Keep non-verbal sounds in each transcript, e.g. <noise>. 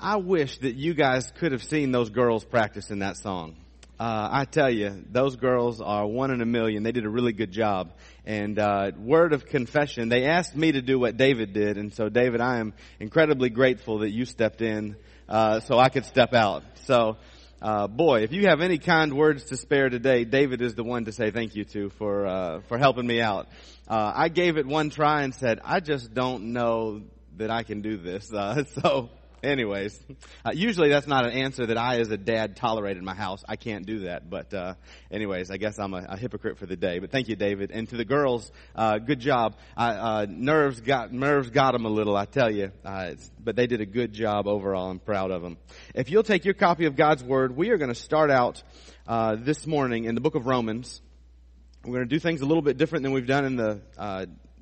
I wish that you guys could have seen those girls practice in that song. Uh, I tell you, those girls are one in a million. They did a really good job. And uh, word of confession, they asked me to do what David did, and so David, I am incredibly grateful that you stepped in uh, so I could step out. So, uh, boy, if you have any kind words to spare today, David is the one to say thank you to for uh, for helping me out. Uh, I gave it one try and said, I just don't know that I can do this. <laughs> so Anyways, uh, usually that's not an answer that I, as a dad, tolerate in my house. I can't do that. But uh, anyways, I guess I'm a, a, hypocrite for the day. But thank you, David, and to the girls, uh, good job. Uh, nerves got nerves got them a little, I tell you. Uh, but they did a good job overall. I'm proud of them. If you'll take your copy of God's Word, we are going to start out uh, this morning in the book of Romans. We're going to do things a little bit different than we've done in the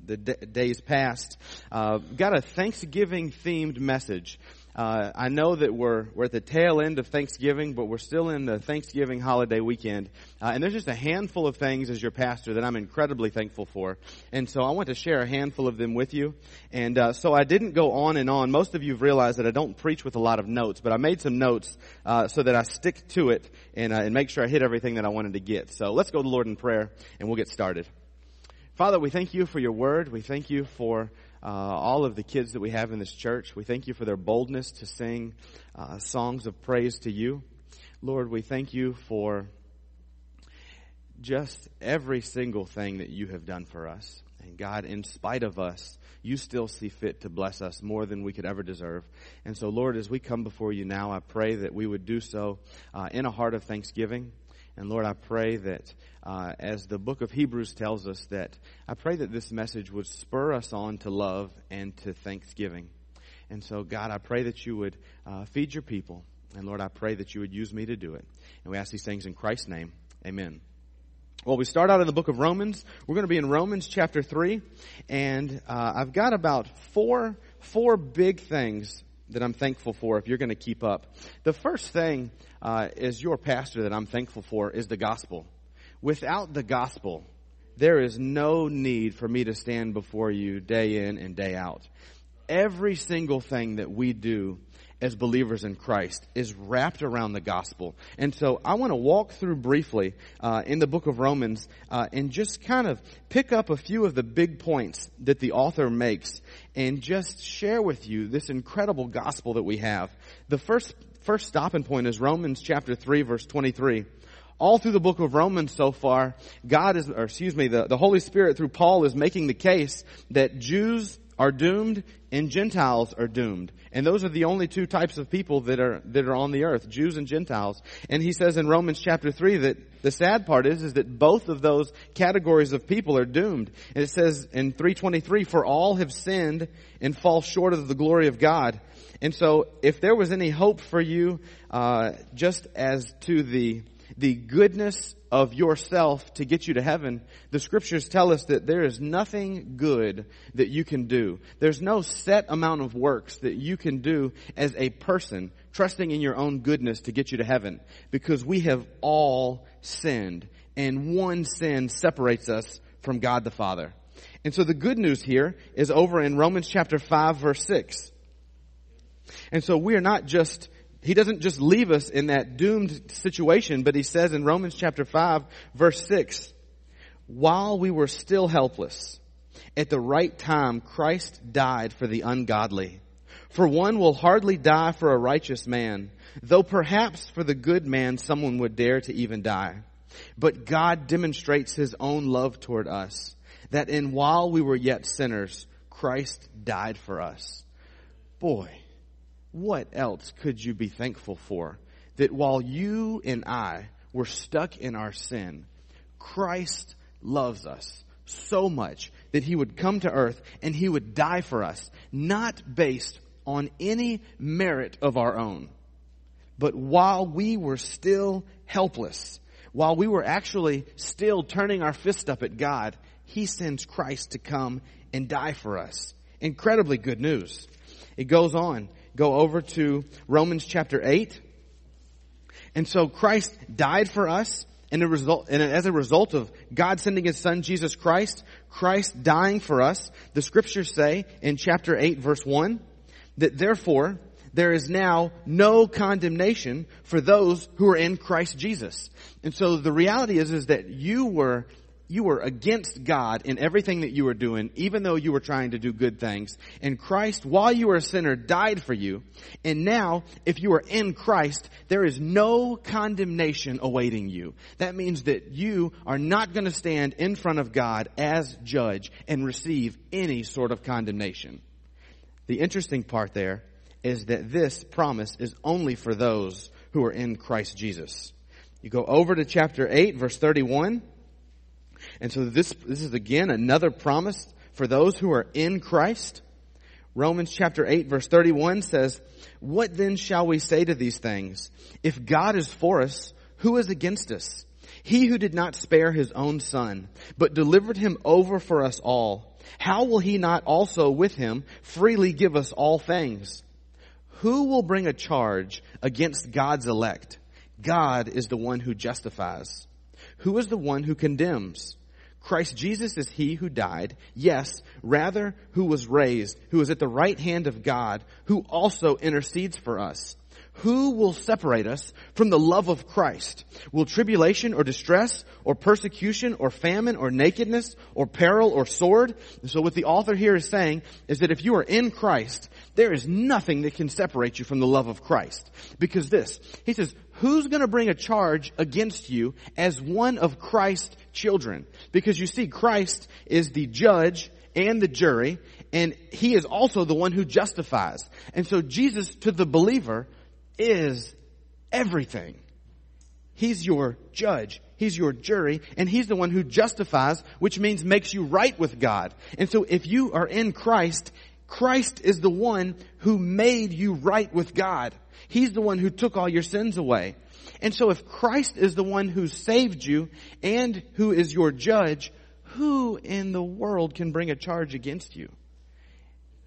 the d- days past. Uh, got a Thanksgiving themed message. Uh, I know that we're we're at the tail end of Thanksgiving, but we're still in the Thanksgiving holiday weekend, uh, and there's just a handful of things as your pastor that I'm incredibly thankful for, and so I want to share a handful of them with you. And uh, so I didn't go on and on. Most of you've realized that I don't preach with a lot of notes, but I made some notes uh, so that I stick to it and uh, and make sure I hit everything that I wanted to get. So let's go to the Lord in prayer, and we'll get started. Father, we thank you for your word. We thank you for uh, all of the kids that we have in this church. We thank you for their boldness to sing uh, songs of praise to you. Lord, we thank you for just every single thing that you have done for us. And God, in spite of us, you still see fit to bless us more than we could ever deserve. And so, Lord, as we come before you now, I pray that we would do so uh, in a heart of thanksgiving. And Lord, I pray that uh, as the book of Hebrews tells us, that I pray that this message would spur us on to love and to thanksgiving. And so, God, I pray that you would uh, feed your people. And Lord, I pray that you would use me to do it. And we ask these things in Christ's name. Amen. Well, we start out in the book of Romans. We're going to be in Romans chapter 3. And uh, I've got about four, four big things that I'm thankful for if you're going to keep up. The first thing uh, as your pastor that I'm thankful for is the gospel. Without the gospel, there is no need for me to stand before you day in and day out. Every single thing that we do as believers in Christ is wrapped around the gospel. And so I want to walk through briefly uh, in the book of Romans uh, and just kind of pick up a few of the big points that the author makes and just share with you this incredible gospel that we have. The first first stopping point is Romans chapter 3 verse 23 all through the book of Romans so far, God is, or excuse me, the, the Holy Spirit through Paul is making the case that Jews are doomed and Gentiles are doomed. And those are the only two types of people that are, that are on the earth, Jews and Gentiles. And he says in Romans chapter 3 that the sad part is, is that both of those categories of people are doomed. And it says in 323, for all have sinned and fall short of the glory of God. And so if there was any hope for you, uh, just as to the, the goodness of yourself to get you to heaven, the scriptures tell us that there is nothing good that you can do. There's no set amount of works that you can do as a person trusting in your own goodness to get you to heaven because we have all sinned and one sin separates us from God the Father. And so the good news here is over in Romans chapter 5 verse 6. And so we are not just he doesn't just leave us in that doomed situation, but he says in Romans chapter 5 verse 6, while we were still helpless, at the right time Christ died for the ungodly. For one will hardly die for a righteous man, though perhaps for the good man someone would dare to even die. But God demonstrates his own love toward us, that in while we were yet sinners, Christ died for us. Boy, what else could you be thankful for? That while you and I were stuck in our sin, Christ loves us so much that he would come to earth and he would die for us, not based on any merit of our own. But while we were still helpless, while we were actually still turning our fist up at God, he sends Christ to come and die for us. Incredibly good news. It goes on go over to Romans chapter 8. And so Christ died for us and, a result, and as a result of God sending His Son Jesus Christ, Christ dying for us, the scriptures say in chapter 8 verse 1 that therefore there is now no condemnation for those who are in Christ Jesus. And so the reality is, is that you were you were against God in everything that you were doing, even though you were trying to do good things. And Christ, while you were a sinner, died for you. And now, if you are in Christ, there is no condemnation awaiting you. That means that you are not going to stand in front of God as judge and receive any sort of condemnation. The interesting part there is that this promise is only for those who are in Christ Jesus. You go over to chapter 8, verse 31. And so this, this is again another promise for those who are in Christ. Romans chapter 8 verse 31 says, What then shall we say to these things? If God is for us, who is against us? He who did not spare his own son, but delivered him over for us all, how will he not also with him freely give us all things? Who will bring a charge against God's elect? God is the one who justifies. Who is the one who condemns? Christ Jesus is he who died, yes, rather who was raised, who is at the right hand of God, who also intercedes for us. Who will separate us from the love of Christ? Will tribulation or distress or persecution or famine or nakedness or peril or sword? So what the author here is saying is that if you are in Christ, there is nothing that can separate you from the love of Christ. Because this, he says, who's going to bring a charge against you as one of Christ's children? Because you see, Christ is the judge and the jury, and he is also the one who justifies. And so Jesus, to the believer, is everything. He's your judge. He's your jury and he's the one who justifies, which means makes you right with God. And so if you are in Christ, Christ is the one who made you right with God. He's the one who took all your sins away. And so if Christ is the one who saved you and who is your judge, who in the world can bring a charge against you?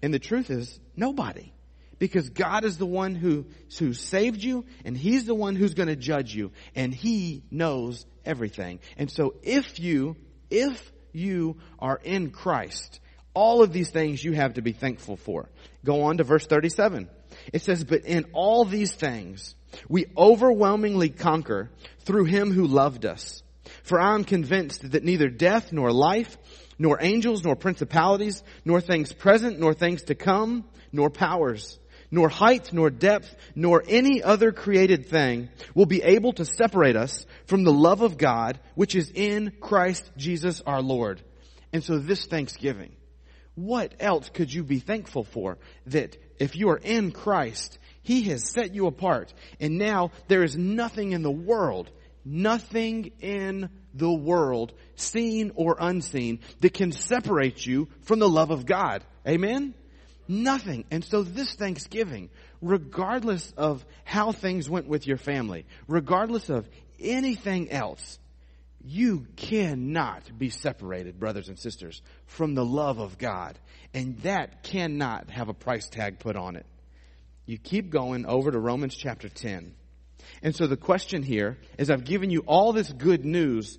And the truth is, nobody. Because God is the one who, who saved you and He's the one who's going to judge you and He knows everything. And so if you, if you are in Christ, all of these things you have to be thankful for. Go on to verse 37. It says, but in all these things, we overwhelmingly conquer through him who loved us. For I am convinced that neither death nor life, nor angels, nor principalities, nor things present, nor things to come, nor powers, nor height, nor depth, nor any other created thing will be able to separate us from the love of God, which is in Christ Jesus our Lord. And so this Thanksgiving, what else could you be thankful for? That if you are in Christ, He has set you apart. And now there is nothing in the world, nothing in the world, seen or unseen, that can separate you from the love of God. Amen? Nothing. And so this Thanksgiving, regardless of how things went with your family, regardless of anything else, you cannot be separated, brothers and sisters, from the love of God. And that cannot have a price tag put on it. You keep going over to Romans chapter 10. And so the question here is I've given you all this good news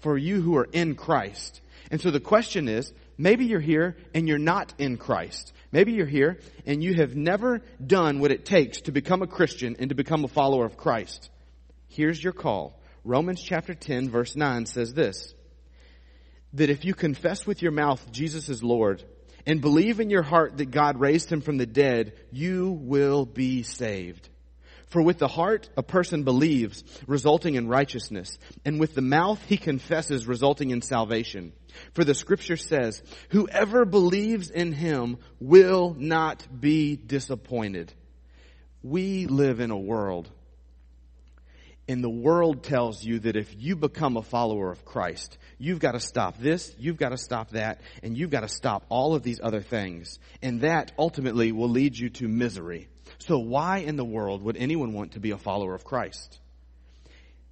for you who are in Christ. And so the question is, maybe you're here and you're not in Christ. Maybe you're here and you have never done what it takes to become a Christian and to become a follower of Christ. Here's your call. Romans chapter 10 verse 9 says this, that if you confess with your mouth Jesus is Lord and believe in your heart that God raised him from the dead, you will be saved. For with the heart a person believes, resulting in righteousness, and with the mouth he confesses, resulting in salvation. For the scripture says, whoever believes in him will not be disappointed. We live in a world and the world tells you that if you become a follower of Christ, you've got to stop this, you've got to stop that, and you've got to stop all of these other things. And that ultimately will lead you to misery. So why in the world would anyone want to be a follower of Christ?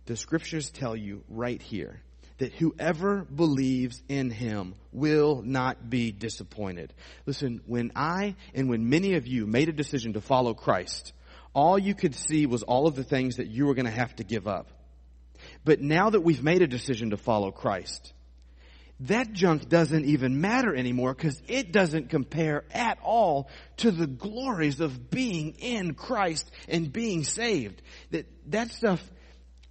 The scriptures tell you right here that whoever believes in him will not be disappointed. Listen, when I and when many of you made a decision to follow Christ, all you could see was all of the things that you were going to have to give up. But now that we've made a decision to follow Christ, that junk doesn't even matter anymore because it doesn't compare at all to the glories of being in Christ and being saved. That, that stuff,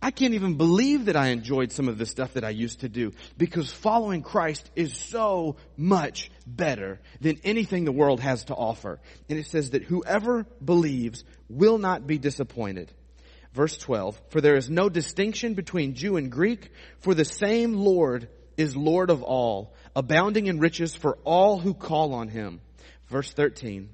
I can't even believe that I enjoyed some of the stuff that I used to do because following Christ is so much better than anything the world has to offer. And it says that whoever believes will not be disappointed. Verse 12, for there is no distinction between Jew and Greek, for the same Lord is Lord of all, abounding in riches for all who call on him. Verse 13,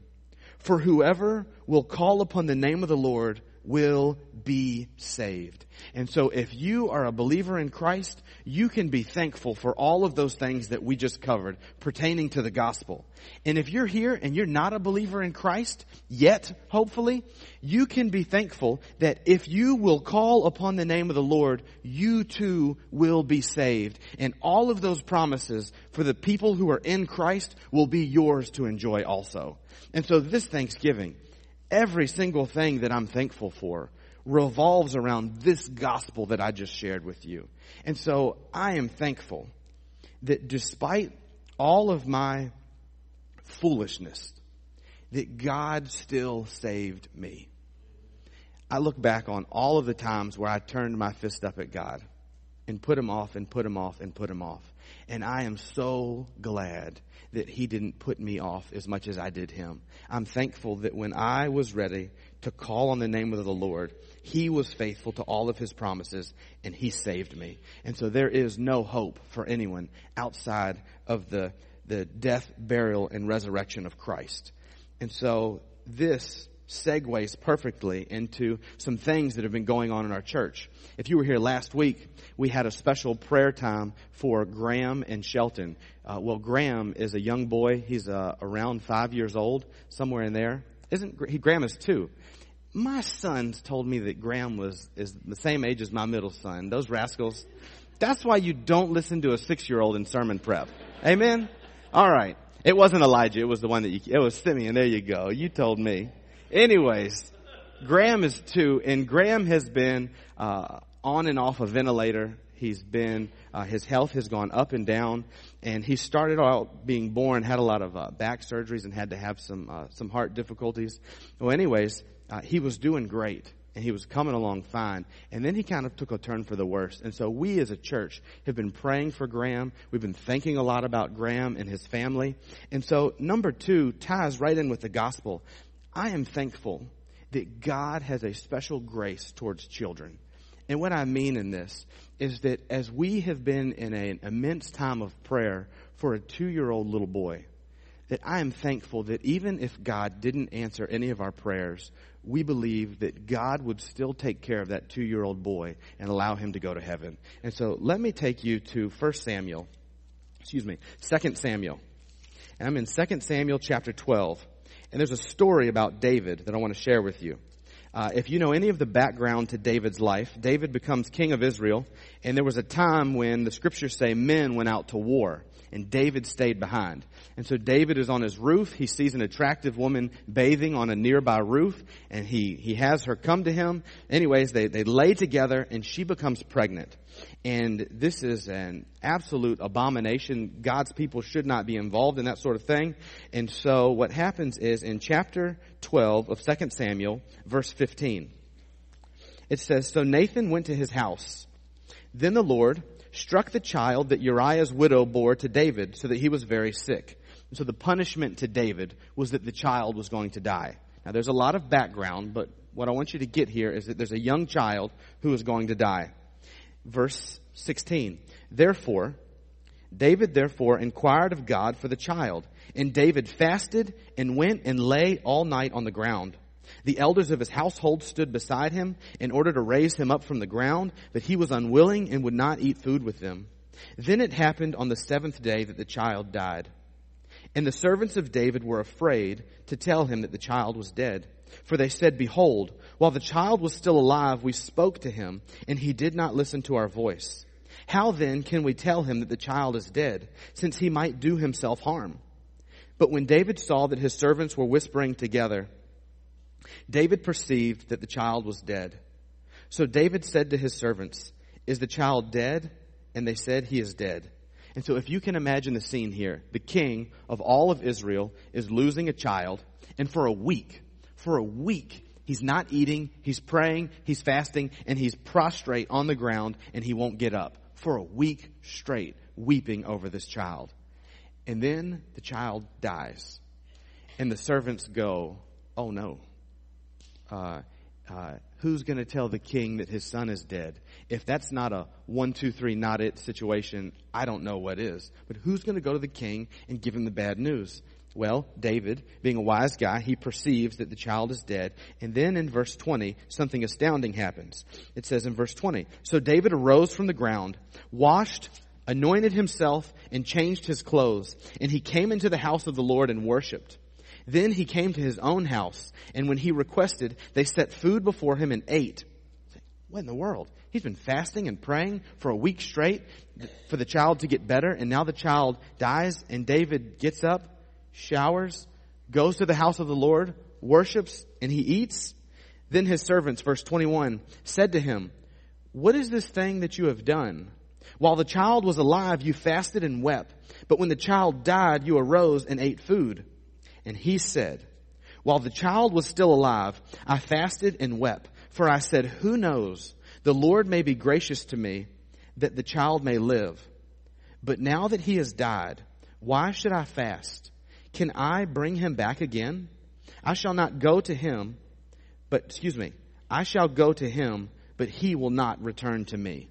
for whoever will call upon the name of the Lord will be saved. And so if you are a believer in Christ, you can be thankful for all of those things that we just covered pertaining to the gospel. And if you're here and you're not a believer in Christ yet, hopefully, you can be thankful that if you will call upon the name of the Lord, you too will be saved. And all of those promises for the people who are in Christ will be yours to enjoy also. And so this Thanksgiving, every single thing that I'm thankful for revolves around this gospel that I just shared with you. And so I am thankful that despite all of my foolishness, that God still saved me. I look back on all of the times where I turned my fist up at God and put him off and put him off and put him off. And I am so glad that he didn't put me off as much as I did him. I'm thankful that when I was ready to call on the name of the Lord, he was faithful to all of his promises and he saved me. And so there is no hope for anyone outside of the, the death, burial, and resurrection of Christ. And so this segues perfectly into some things that have been going on in our church. If you were here last week, we had a special prayer time for Graham and Shelton. Uh, well, Graham is a young boy. He's uh, around five years old, somewhere in there. Isn't he? Graham is two. My sons told me that Graham was is the same age as my middle son. Those rascals. That's why you don't listen to a six-year-old in sermon prep. Amen. All right. It wasn't Elijah. It was the one that you. It was Simeon. There you go. You told me. Anyways, Graham is two, and Graham has been uh, on and off a ventilator. He's been uh, his health has gone up and down, and he started out being born had a lot of uh, back surgeries and had to have some uh, some heart difficulties. Well, anyways, uh, he was doing great and he was coming along fine. And then he kind of took a turn for the worse. And so we as a church have been praying for Graham. We've been thinking a lot about Graham and his family. And so number two ties right in with the gospel. I am thankful that God has a special grace towards children. And what I mean in this is that as we have been in an immense time of prayer for a two year old little boy, that I am thankful that even if God didn't answer any of our prayers, we believe that God would still take care of that two year old boy and allow him to go to heaven. And so let me take you to 1 Samuel, excuse me, 2 Samuel. And I'm in 2 Samuel chapter 12. And there's a story about David that I want to share with you. Uh, if you know any of the background to David's life, David becomes king of Israel, and there was a time when the scriptures say men went out to war and David stayed behind. And so David is on his roof. He sees an attractive woman bathing on a nearby roof and he, he has her come to him. Anyways, they, they lay together and she becomes pregnant. And this is an absolute abomination. God's people should not be involved in that sort of thing. And so what happens is in chapter 12 of 2 Samuel, verse 15, it says, So Nathan went to his house. Then the Lord struck the child that Uriah's widow bore to David so that he was very sick. And so the punishment to David was that the child was going to die. Now there's a lot of background, but what I want you to get here is that there's a young child who is going to die. Verse 16. Therefore, David therefore inquired of God for the child, and David fasted and went and lay all night on the ground. The elders of his household stood beside him in order to raise him up from the ground, but he was unwilling and would not eat food with them. Then it happened on the seventh day that the child died. And the servants of David were afraid to tell him that the child was dead. For they said, Behold, while the child was still alive, we spoke to him, and he did not listen to our voice. How then can we tell him that the child is dead, since he might do himself harm? But when David saw that his servants were whispering together, David perceived that the child was dead. So David said to his servants, Is the child dead? And they said, He is dead. And so if you can imagine the scene here, the king of all of Israel is losing a child, and for a week, for a week, he's not eating, he's praying, he's fasting, and he's prostrate on the ground, and he won't get up. For a week straight, weeping over this child. And then the child dies. And the servants go, oh no. Uh, uh, who's going to tell the king that his son is dead? If that's not a one, two, three, not it situation, I don't know what is. But who's going to go to the king and give him the bad news? Well, David, being a wise guy, he perceives that the child is dead. And then in verse 20, something astounding happens. It says in verse 20, So David arose from the ground, washed, anointed himself, and changed his clothes. And he came into the house of the Lord and worshiped. Then he came to his own house, and when he requested, they set food before him and ate. What in the world? He's been fasting and praying for a week straight for the child to get better, and now the child dies, and David gets up, showers, goes to the house of the Lord, worships, and he eats. Then his servants, verse 21, said to him, What is this thing that you have done? While the child was alive, you fasted and wept, but when the child died, you arose and ate food. And he said, While the child was still alive, I fasted and wept, for I said, Who knows? The Lord may be gracious to me that the child may live. But now that he has died, why should I fast? Can I bring him back again? I shall not go to him, but, excuse me, I shall go to him, but he will not return to me.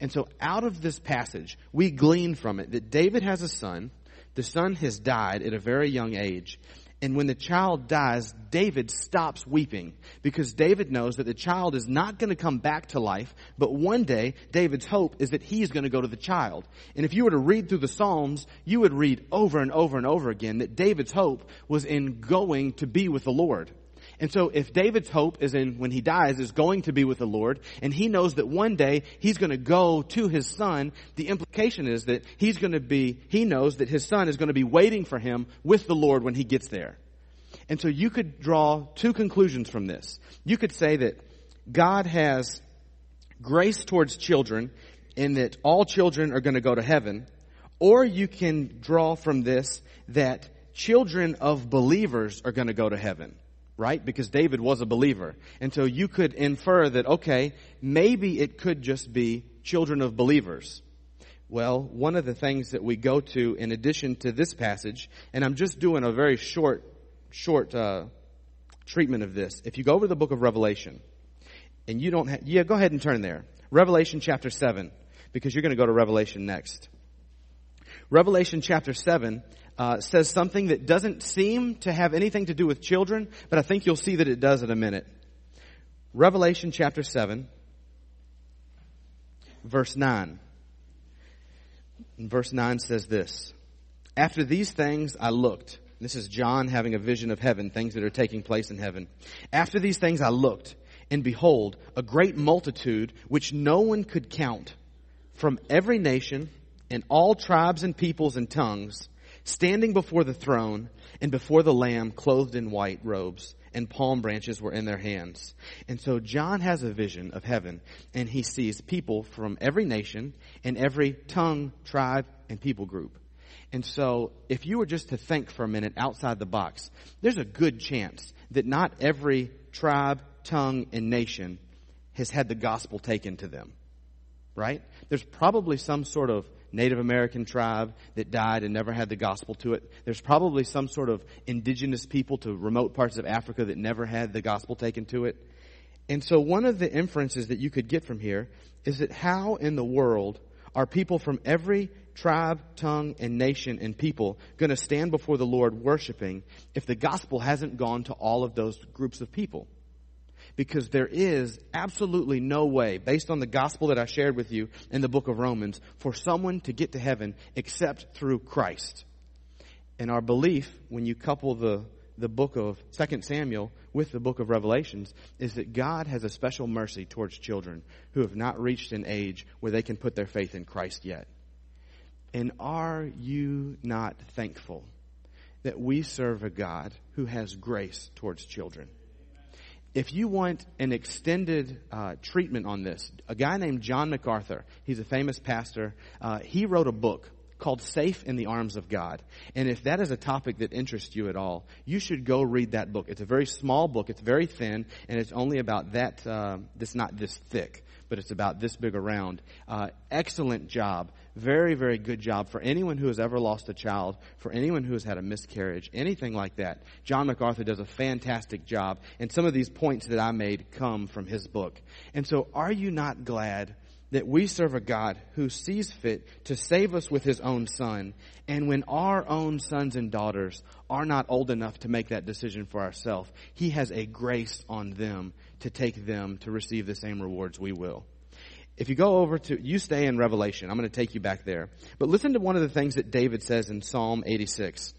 And so out of this passage, we glean from it that David has a son the son has died at a very young age. And when the child dies, David stops weeping because David knows that the child is not going to come back to life, but one day David's hope is that he's going to go to the child. And if you were to read through the Psalms, you would read over and over and over again that David's hope was in going to be with the Lord. And so if David's hope is in when he dies is going to be with the Lord and he knows that one day he's going to go to his son, the implication is that he's going to be, he knows that his son is going to be waiting for him with the Lord when he gets there. And so you could draw two conclusions from this. You could say that God has grace towards children in that all children are going to go to heaven, or you can draw from this that children of believers are going to go to heaven right? Because David was a believer. And so you could infer that, okay, maybe it could just be children of believers. Well, one of the things that we go to in addition to this passage, and I'm just doing a very short, short, uh, treatment of this. If you go over the book of Revelation, and you don't have, yeah, go ahead and turn there. Revelation chapter 7, because you're going to go to Revelation next. Revelation chapter 7 uh, says something that doesn't seem to have anything to do with children, but I think you'll see that it does in a minute. Revelation chapter 7, verse 9. And verse 9 says this After these things I looked. This is John having a vision of heaven, things that are taking place in heaven. After these things I looked, and behold, a great multitude which no one could count from every nation and all tribes and peoples and tongues standing before the throne and before the Lamb clothed in white robes and palm branches were in their hands. And so John has a vision of heaven and he sees people from every nation and every tongue, tribe, and people group. And so if you were just to think for a minute outside the box, there's a good chance that not every tribe, tongue, and nation has had the gospel taken to them. Right? There's probably some sort of Native American tribe that died and never had the gospel to it. There's probably some sort of indigenous people to remote parts of Africa that never had the gospel taken to it. And so one of the inferences that you could get from here is that how in the world are people from every tribe, tongue, and nation and people going to stand before the Lord worshiping if the gospel hasn't gone to all of those groups of people? Because there is absolutely no way, based on the gospel that I shared with you in the book of Romans, for someone to get to heaven except through Christ. And our belief, when you couple the, the book of 2 Samuel with the book of Revelations, is that God has a special mercy towards children who have not reached an age where they can put their faith in Christ yet. And are you not thankful that we serve a God who has grace towards children? If you want an extended uh, treatment on this, a guy named John MacArthur, he's a famous pastor, uh, he wrote a book called Safe in the Arms of God. And if that is a topic that interests you at all, you should go read that book. It's a very small book. It's very thin, and it's only about that, uh, it's not this thick, but it's about this big around. Uh, excellent job. Very, very good job for anyone who has ever lost a child, for anyone who has had a miscarriage, anything like that. John MacArthur does a fantastic job, and some of these points that I made come from his book. And so, are you not glad that we serve a God who sees fit to save us with his own son. And when our own sons and daughters are not old enough to make that decision for ourselves, he has a grace on them to take them to receive the same rewards we will. If you go over to, you stay in Revelation. I'm going to take you back there. But listen to one of the things that David says in Psalm 86.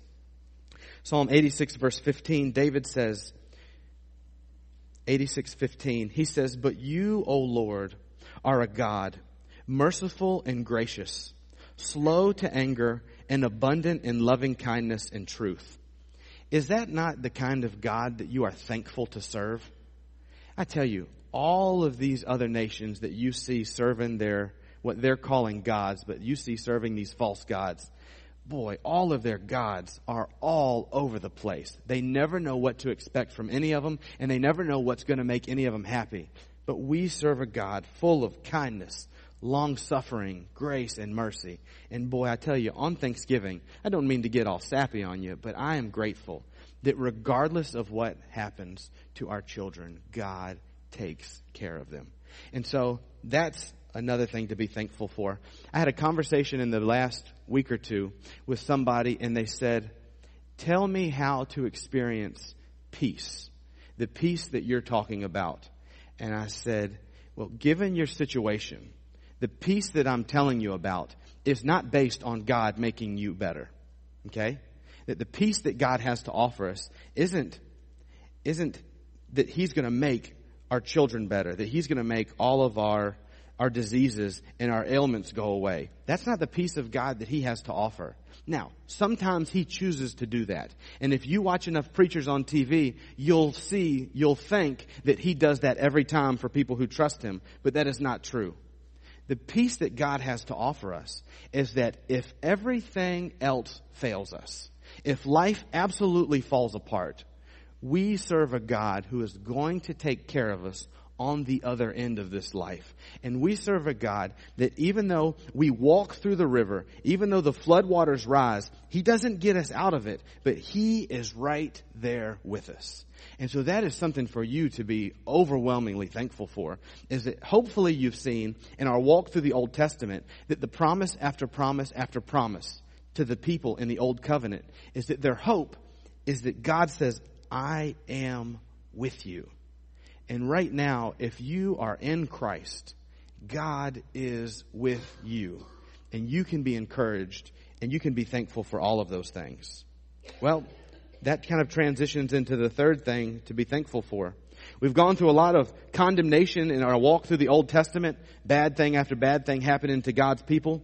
Psalm 86 verse 15, David says, 86:15 he says but you o lord are a God, merciful and gracious, slow to anger, and abundant in loving kindness and truth. Is that not the kind of God that you are thankful to serve? I tell you, all of these other nations that you see serving their, what they're calling gods, but you see serving these false gods, boy, all of their gods are all over the place. They never know what to expect from any of them, and they never know what's going to make any of them happy. But we serve a God full of kindness, long suffering, grace, and mercy. And boy, I tell you, on Thanksgiving, I don't mean to get all sappy on you, but I am grateful that regardless of what happens to our children, God takes care of them. And so that's another thing to be thankful for. I had a conversation in the last week or two with somebody and they said, tell me how to experience peace. The peace that you're talking about. And I said, well, given your situation, the peace that I'm telling you about is not based on God making you better. Okay? That the peace that God has to offer us isn't, isn't that He's gonna make our children better, that He's gonna make all of our, our diseases and our ailments go away. That's not the peace of God that He has to offer. Now, sometimes he chooses to do that. And if you watch enough preachers on TV, you'll see, you'll think that he does that every time for people who trust him, but that is not true. The peace that God has to offer us is that if everything else fails us, if life absolutely falls apart, we serve a God who is going to take care of us on the other end of this life. And we serve a God that even though we walk through the river, even though the floodwaters rise, He doesn't get us out of it, but He is right there with us. And so that is something for you to be overwhelmingly thankful for, is that hopefully you've seen in our walk through the Old Testament that the promise after promise after promise to the people in the Old Covenant is that their hope is that God says, I am with you. And right now, if you are in Christ, God is with you. And you can be encouraged and you can be thankful for all of those things. Well, that kind of transitions into the third thing to be thankful for. We've gone through a lot of condemnation in our walk through the Old Testament, bad thing after bad thing happening to God's people.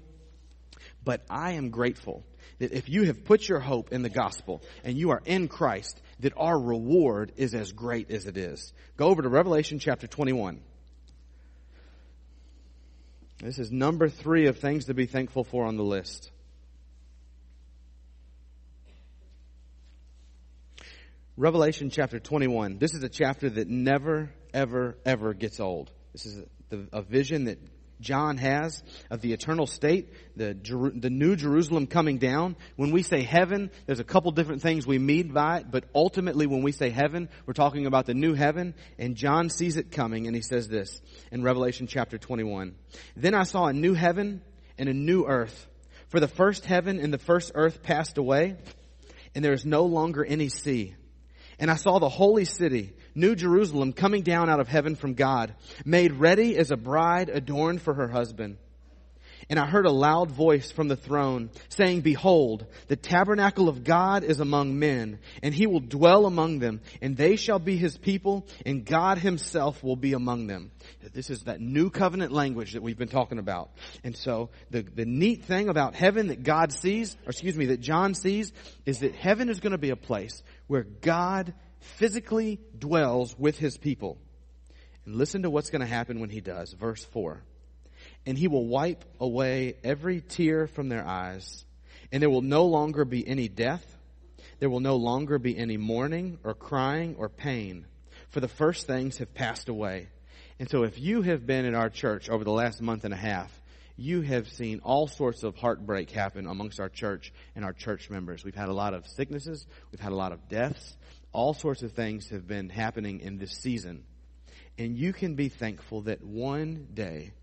But I am grateful that if you have put your hope in the gospel and you are in Christ, that our reward is as great as it is. Go over to Revelation chapter 21. This is number three of things to be thankful for on the list. Revelation chapter 21. This is a chapter that never, ever, ever gets old. This is a, a vision that John has of the eternal state, the, the new Jerusalem coming down. When we say heaven, there's a couple different things we mean by it, but ultimately when we say heaven, we're talking about the new heaven, and John sees it coming, and he says this in Revelation chapter 21. Then I saw a new heaven and a new earth, for the first heaven and the first earth passed away, and there is no longer any sea. And I saw the holy city, New Jerusalem, coming down out of heaven from God, made ready as a bride adorned for her husband. And I heard a loud voice from the throne saying, Behold, the tabernacle of God is among men, and he will dwell among them, and they shall be his people, and God himself will be among them. This is that new covenant language that we've been talking about. And so the, the neat thing about heaven that God sees, or excuse me, that John sees, is that heaven is going to be a place where God physically dwells with his people. And listen to what's going to happen when he does. Verse 4 and he will wipe away every tear from their eyes, And there will no longer be any death. There will no longer be any mourning or crying or pain, for the first things have passed away. And so if you have been in our church over the last month and a half, you have seen all sorts of heartbreak happen amongst our church and our church members. We've had a lot of sicknesses. We've had a lot of deaths. All sorts of things have been happening in this season. And you can be thankful that one day,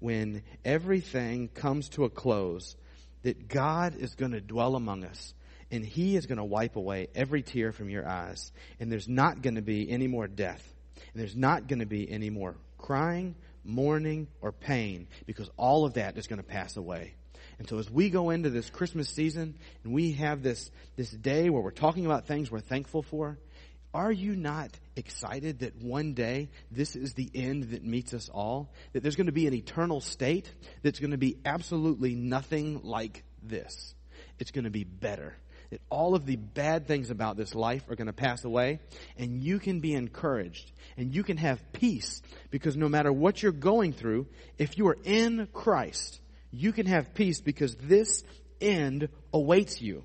when everything comes to a close, that God is going to dwell among us and He is going to wipe away every tear from your eyes. And there's not going to be any more death. And there's not going to be any more crying, mourning, or pain because all of that is going to pass away. And so as we go into this Christmas season and we have this, this day where we're talking about things we're thankful for, are you not excited that one day this is the end that meets us all? That there's going to be an eternal state that's going to be absolutely nothing like this. It's going to be better. That all of the bad things about this life are going to pass away and you can be encouraged and you can have peace because no matter what you're going through, if you are in Christ, you can have peace because this end awaits you.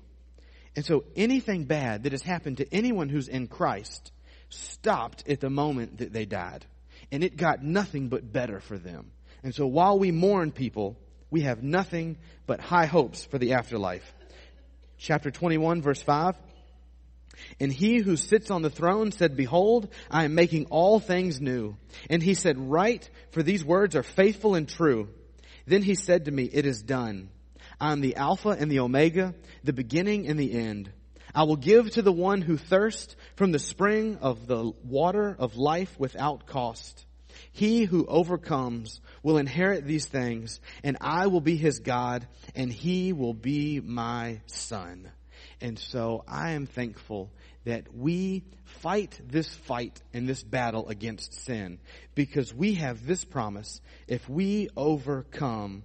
And so anything bad that has happened to anyone who's in Christ stopped at the moment that they died. And it got nothing but better for them. And so while we mourn people, we have nothing but high hopes for the afterlife. Chapter 21 verse 5. And he who sits on the throne said, Behold, I am making all things new. And he said, Write, for these words are faithful and true. Then he said to me, It is done. I am the Alpha and the Omega, the beginning and the end. I will give to the one who thirsts from the spring of the water of life without cost. He who overcomes will inherit these things, and I will be his God, and he will be my son. And so I am thankful that we fight this fight and this battle against sin because we have this promise. If we overcome,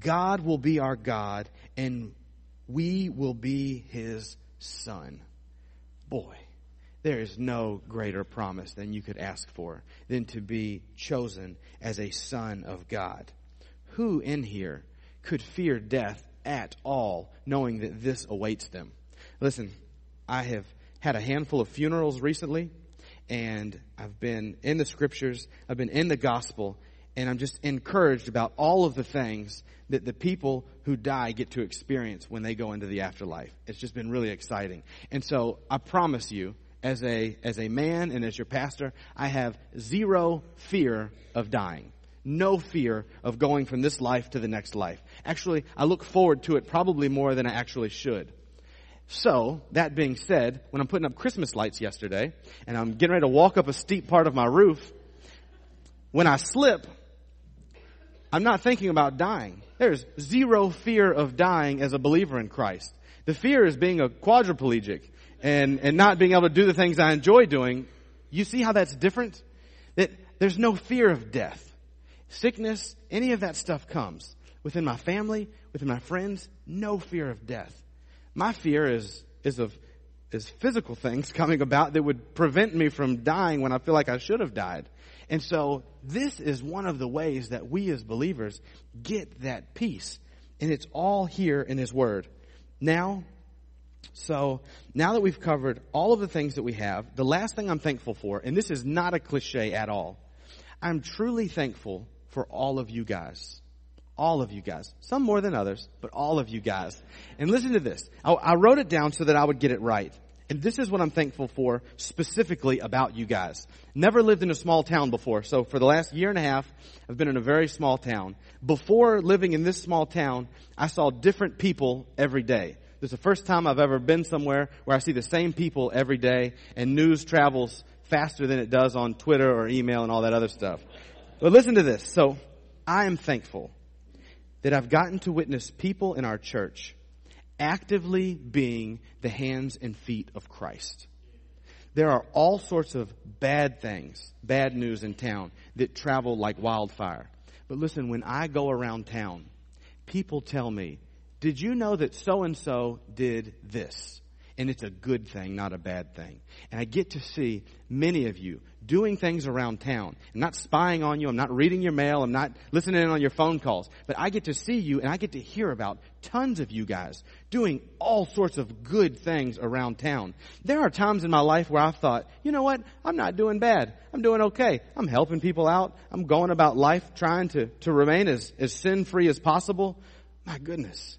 God will be our God and we will be his son. Boy, there is no greater promise than you could ask for than to be chosen as a son of God. Who in here could fear death at all knowing that this awaits them? Listen, I have had a handful of funerals recently and I've been in the scriptures, I've been in the gospel, and I'm just encouraged about all of the things that the people who die get to experience when they go into the afterlife. It's just been really exciting. And so I promise you, as a, as a man and as your pastor, I have zero fear of dying. No fear of going from this life to the next life. Actually, I look forward to it probably more than I actually should. So, that being said, when I'm putting up Christmas lights yesterday, and I'm getting ready to walk up a steep part of my roof, when I slip, I'm not thinking about dying. There's zero fear of dying as a believer in Christ. The fear is being a quadriplegic and, and not being able to do the things I enjoy doing. You see how that's different? That there's no fear of death. Sickness, any of that stuff comes. Within my family, within my friends, no fear of death. My fear is, is of, is physical things <laughs> coming about that would prevent me from dying when I feel like I should have died. And so this is one of the ways that we as believers get that peace. And it's all here in His Word. Now, so now that we've covered all of the things that we have, the last thing I'm thankful for, and this is not a cliche at all, I'm truly thankful for all of you guys. All of you guys. Some more than others, but all of you guys. And listen to this. I, I wrote it down so that I would get it right. And this is what I'm thankful for specifically about you guys. Never lived in a small town before. So for the last year and a half, I've been in a very small town. Before living in this small town, I saw different people every day. This is the first time I've ever been somewhere where I see the same people every day and news travels faster than it does on Twitter or email and all that other stuff. But listen to this. So I am thankful that I've gotten to witness people in our church actively being the hands and feet of Christ. There are all sorts of bad things, bad news in town that travel like wildfire. But listen, when I go around town, people tell me, did you know that so and so did this? And it's a good thing, not a bad thing. And I get to see many of you doing things around town. I'm not spying on you. I'm not reading your mail. I'm not listening in on your phone calls. But I get to see you and I get to hear about tons of you guys doing all sorts of good things around town. There are times in my life where I've thought, you know what? I'm not doing bad. I'm doing okay. I'm helping people out. I'm going about life trying to, to remain as, as sin free as possible. My goodness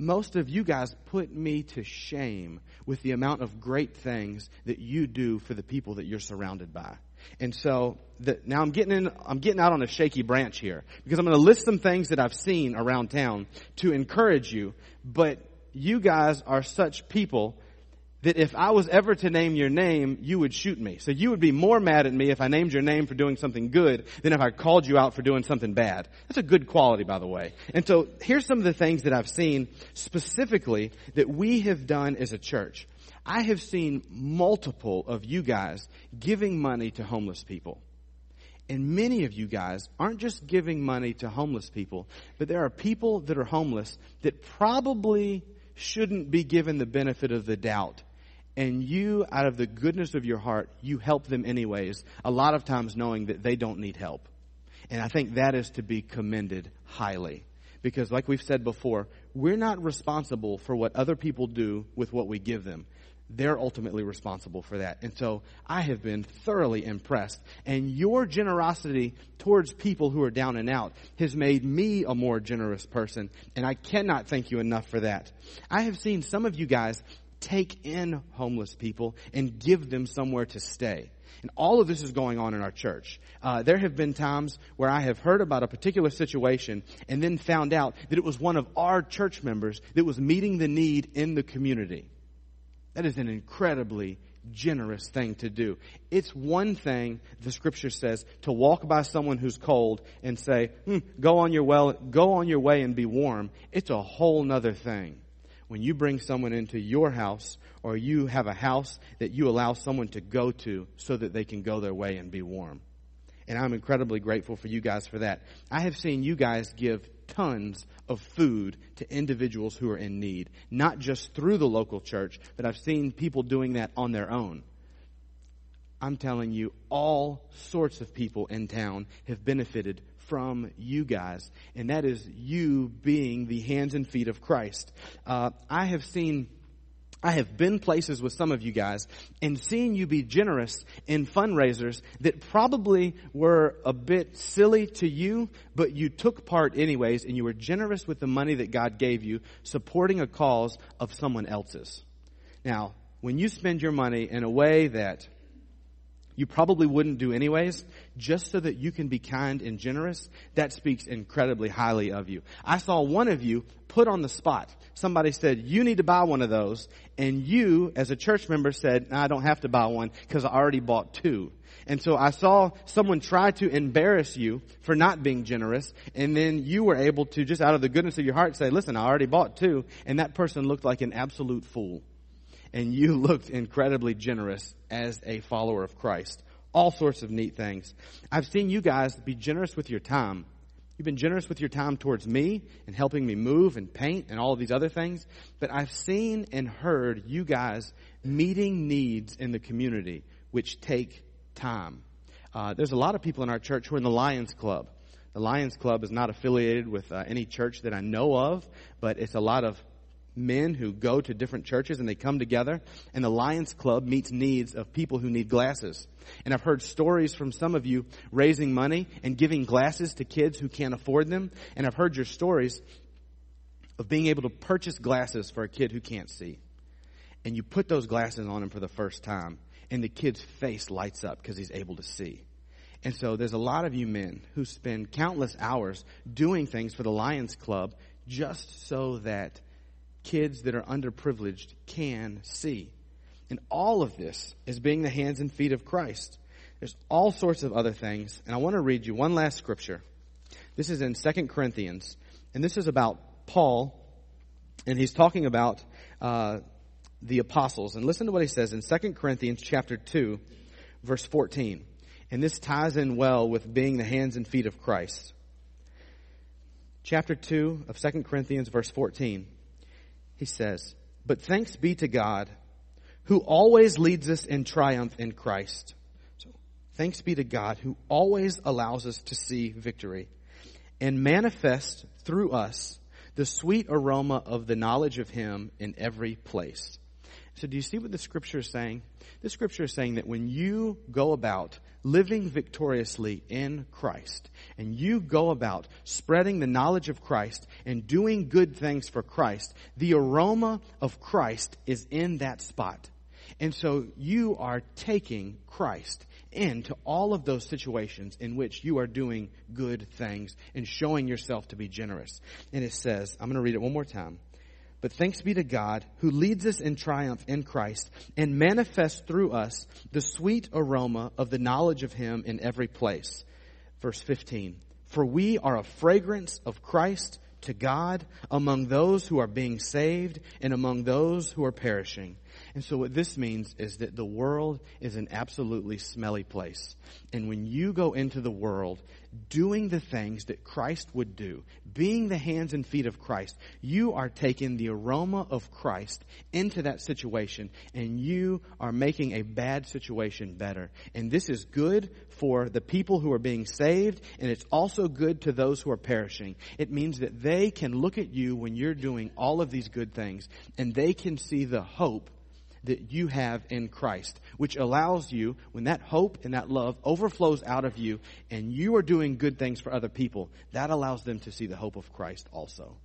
most of you guys put me to shame with the amount of great things that you do for the people that you're surrounded by. And so the, now I'm getting in, I'm getting out on a shaky branch here because I'm going to list some things that I've seen around town to encourage you, but you guys are such people that if I was ever to name your name, you would shoot me. So you would be more mad at me if I named your name for doing something good than if I called you out for doing something bad. That's a good quality, by the way. And so here's some of the things that I've seen specifically that we have done as a church. I have seen multiple of you guys giving money to homeless people. And many of you guys aren't just giving money to homeless people, but there are people that are homeless that probably shouldn't be given the benefit of the doubt and you, out of the goodness of your heart, you help them anyways, a lot of times knowing that they don't need help. And I think that is to be commended highly. Because like we've said before, we're not responsible for what other people do with what we give them. They're ultimately responsible for that. And so I have been thoroughly impressed. And your generosity towards people who are down and out has made me a more generous person. And I cannot thank you enough for that. I have seen some of you guys take in homeless people and give them somewhere to stay. And all of this is going on in our church. Uh, there have been times where I have heard about a particular situation and then found out that it was one of our church members that was meeting the need in the community. That is an incredibly generous thing to do. It's one thing, the scripture says, to walk by someone who's cold and say, hmm, go on your well, go on your way and be warm. It's a whole nother thing when you bring someone into your house or you have a house that you allow someone to go to so that they can go their way and be warm. And I'm incredibly grateful for you guys for that. I have seen you guys give tons of food to individuals who are in need, not just through the local church, but I've seen people doing that on their own. I'm telling you, all sorts of people in town have benefited from you guys, and that is you being the hands and feet of Christ. Uh, I have seen I have been places with some of you guys and seen you be generous in fundraisers that probably were a bit silly to you, but you took part anyways and you were generous with the money that God gave you, supporting a cause of someone else's. Now, when you spend your money in a way that you probably wouldn't do anyways, just so that you can be kind and generous, that speaks incredibly highly of you. I saw one of you put on the spot. Somebody said, you need to buy one of those, and you, as a church member, said, nah, I don't have to buy one because I already bought two. And so I saw someone try to embarrass you for not being generous, and then you were able to, just out of the goodness of your heart, say, listen, I already bought two, and that person looked like an absolute fool and you looked incredibly generous as a follower of Christ. All sorts of neat things. I've seen you guys be generous with your time. You've been generous with your time towards me and helping me move and paint and all of these other things. But I've seen and heard you guys meeting needs in the community, which take time. Uh, there's a lot of people in our church who are in the Lions Club. The Lions Club is not affiliated with uh, any church that I know of, but it's a lot of men who go to different churches and they come together and the Lions Club meets needs of people who need glasses. And I've heard stories from some of you raising money and giving glasses to kids who can't afford them. And I've heard your stories of being able to purchase glasses for a kid who can't see. And you put those glasses on him for the first time and the kid's face lights up because he's able to see. And so there's a lot of you men who spend countless hours doing things for the Lions Club just so that kids that are underprivileged can see. And all of this is being the hands and feet of Christ. There's all sorts of other things. And I want to read you one last scripture. This is in 2 Corinthians. And this is about Paul. And he's talking about uh, the apostles. And listen to what he says in 2 Corinthians chapter 2, verse 14. And this ties in well with being the hands and feet of Christ. Chapter 2 of 2 Corinthians, verse 14 he says, But thanks be to God, who always leads us in triumph in Christ, So Thanks be to God who always allows us to see victory and manifest through us the sweet aroma of the knowledge of Him in every place. So do you see what the scripture is saying? The scripture is saying that when you go about living victoriously in Christ and you go about spreading the knowledge of Christ and doing good things for Christ, the aroma of Christ is in that spot. And so you are taking Christ into all of those situations in which you are doing good things and showing yourself to be generous. And it says, I'm going to read it one more time. But thanks be to God who leads us in triumph in Christ and manifests through us the sweet aroma of the knowledge of Him in every place. Verse 15. For we are a fragrance of Christ to God among those who are being saved and among those who are perishing. And so what this means is that the world is an absolutely smelly place. And when you go into the world doing the things that Christ would do, being the hands and feet of Christ, you are taking the aroma of Christ into that situation and you are making a bad situation better. And this is good for the people who are being saved and it's also good to those who are perishing. It means that they can look at you when you're doing all of these good things and they can see the hope that you have in Christ, which allows you, when that hope and that love overflows out of you and you are doing good things for other people, that allows them to see the hope of Christ also.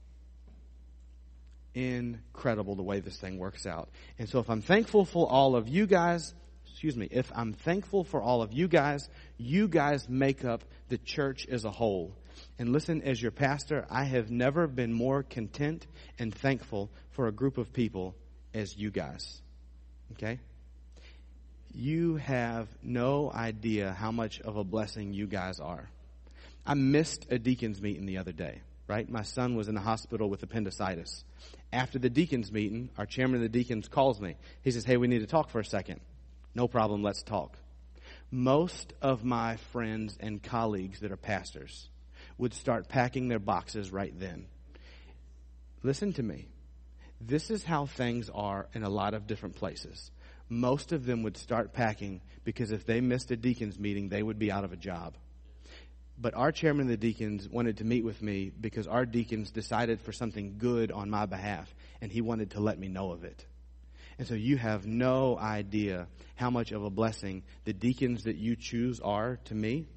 Incredible the way this thing works out. And so if I'm thankful for all of you guys, excuse me, if I'm thankful for all of you guys, you guys make up the church as a whole. And listen, as your pastor, I have never been more content and thankful for a group of people as you guys. Okay? You have no idea how much of a blessing you guys are. I missed a deacons meeting the other day, right? My son was in the hospital with appendicitis. After the deacons meeting, our chairman of the deacons calls me. He says, Hey, we need to talk for a second. No problem, let's talk. Most of my friends and colleagues that are pastors would start packing their boxes right then. Listen to me. This is how things are in a lot of different places. Most of them would start packing because if they missed a deacons meeting, they would be out of a job. But our chairman of the deacons wanted to meet with me because our deacons decided for something good on my behalf, and he wanted to let me know of it. And so you have no idea how much of a blessing the deacons that you choose are to me.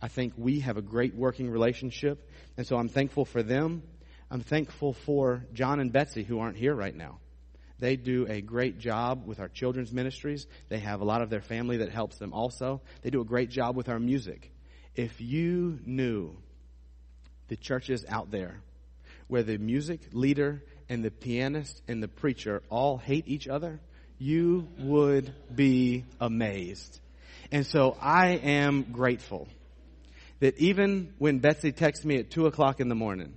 I think we have a great working relationship, and so I'm thankful for them. I'm thankful for John and Betsy who aren't here right now. They do a great job with our children's ministries. They have a lot of their family that helps them also. They do a great job with our music. If you knew the churches out there where the music leader and the pianist and the preacher all hate each other, you would be amazed. And so I am grateful that even when Betsy texts me at two o'clock in the morning,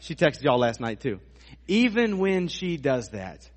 she texted y'all last night too. Even when she does that,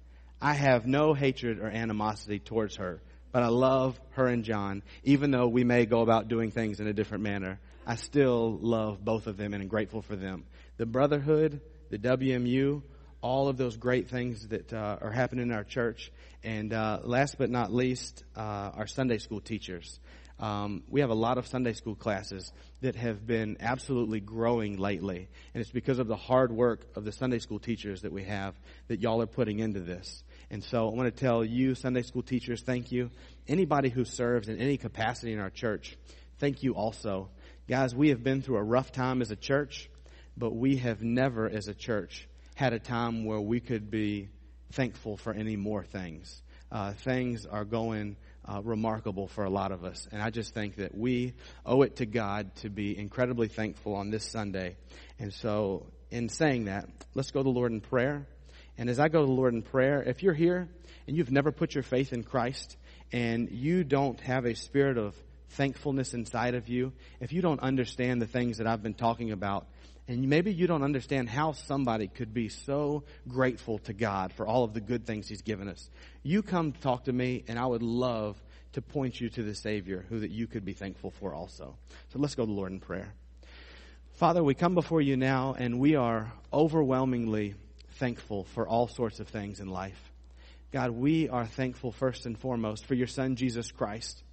I have no hatred or animosity towards her. But I love her and John. Even though we may go about doing things in a different manner, I still love both of them and am grateful for them. The brotherhood, the WMU, all of those great things that uh, are happening in our church. And uh, last but not least, uh, our Sunday school teachers. Um, we have a lot of Sunday school classes that have been absolutely growing lately. And it's because of the hard work of the Sunday school teachers that we have that y'all are putting into this. And so I want to tell you, Sunday school teachers, thank you. Anybody who serves in any capacity in our church, thank you also. Guys, we have been through a rough time as a church, but we have never as a church had a time where we could be thankful for any more things. Uh, things are going uh, remarkable for a lot of us. And I just think that we owe it to God to be incredibly thankful on this Sunday. And so, in saying that, let's go to the Lord in prayer. And as I go to the Lord in prayer, if you're here and you've never put your faith in Christ and you don't have a spirit of thankfulness inside of you, if you don't understand the things that I've been talking about, and maybe you don't understand how somebody could be so grateful to God for all of the good things He's given us. You come talk to me, and I would love to point you to the Savior who that you could be thankful for also. So let's go to the Lord in prayer. Father, we come before you now, and we are overwhelmingly thankful for all sorts of things in life. God, we are thankful first and foremost for your Son, Jesus Christ,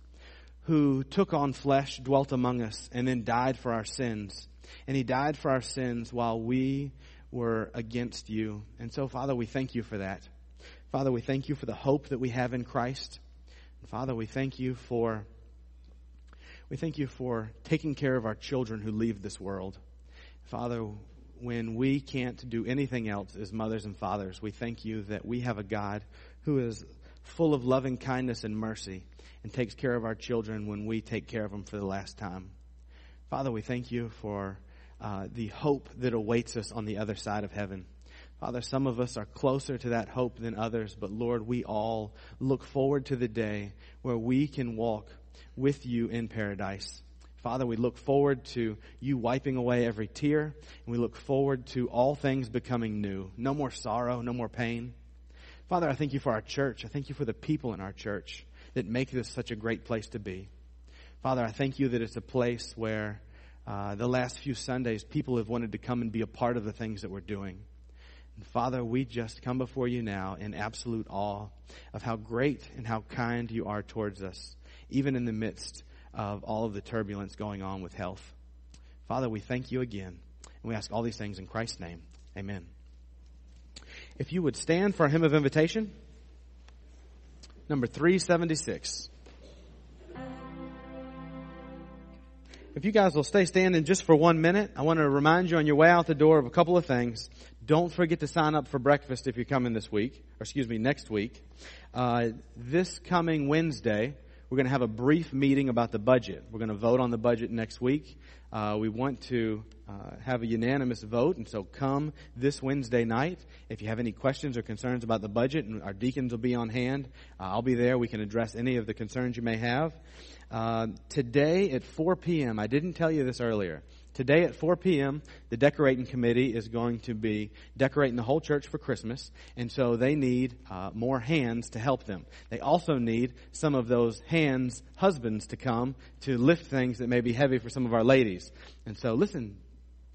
who took on flesh, dwelt among us, and then died for our sins. And he died for our sins while we were against you. And so, Father, we thank you for that. Father, we thank you for the hope that we have in Christ. And Father, we thank you for we thank you for taking care of our children who leave this world. Father, when we can't do anything else as mothers and fathers, we thank you that we have a God who is full of loving kindness and mercy and takes care of our children when we take care of them for the last time. Father, we thank you for uh, the hope that awaits us on the other side of heaven. Father, some of us are closer to that hope than others, but Lord, we all look forward to the day where we can walk with you in paradise. Father, we look forward to you wiping away every tear, and we look forward to all things becoming new. No more sorrow, no more pain. Father, I thank you for our church. I thank you for the people in our church that make this such a great place to be. Father, I thank you that it's a place where uh, the last few Sundays people have wanted to come and be a part of the things that we're doing. And Father, we just come before you now in absolute awe of how great and how kind you are towards us, even in the midst of all of the turbulence going on with health. Father, we thank you again. And we ask all these things in Christ's name. Amen. If you would stand for a hymn of invitation, number 376. If you guys will stay standing just for one minute, I want to remind you on your way out the door of a couple of things. Don't forget to sign up for breakfast if you're coming this week, or excuse me, next week. Uh, this coming Wednesday, we're going to have a brief meeting about the budget. We're going to vote on the budget next week. Uh, we want to uh, have a unanimous vote, and so come this Wednesday night. If you have any questions or concerns about the budget, and our deacons will be on hand, uh, I'll be there. We can address any of the concerns you may have. Uh, today at 4 p.m., I didn't tell you this earlier. Today at 4 p.m., the decorating committee is going to be decorating the whole church for Christmas, and so they need uh, more hands to help them. They also need some of those hands, husbands, to come to lift things that may be heavy for some of our ladies. And so, listen,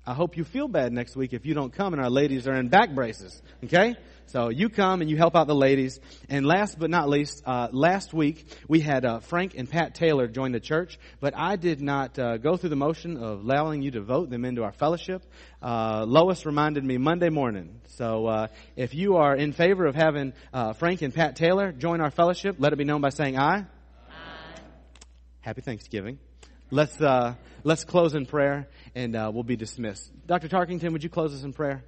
I hope you feel bad next week if you don't come and our ladies are in back braces. Okay? So you come and you help out the ladies. And last but not least, uh, last week we had uh, Frank and Pat Taylor join the church, but I did not uh, go through the motion of allowing you to vote them into our fellowship. Uh, Lois reminded me Monday morning. So uh, if you are in favor of having uh, Frank and Pat Taylor join our fellowship, let it be known by saying aye. Aye. Happy Thanksgiving. Let's let's close in prayer and we'll be dismissed. Dr. Tarkington, would you close us in prayer?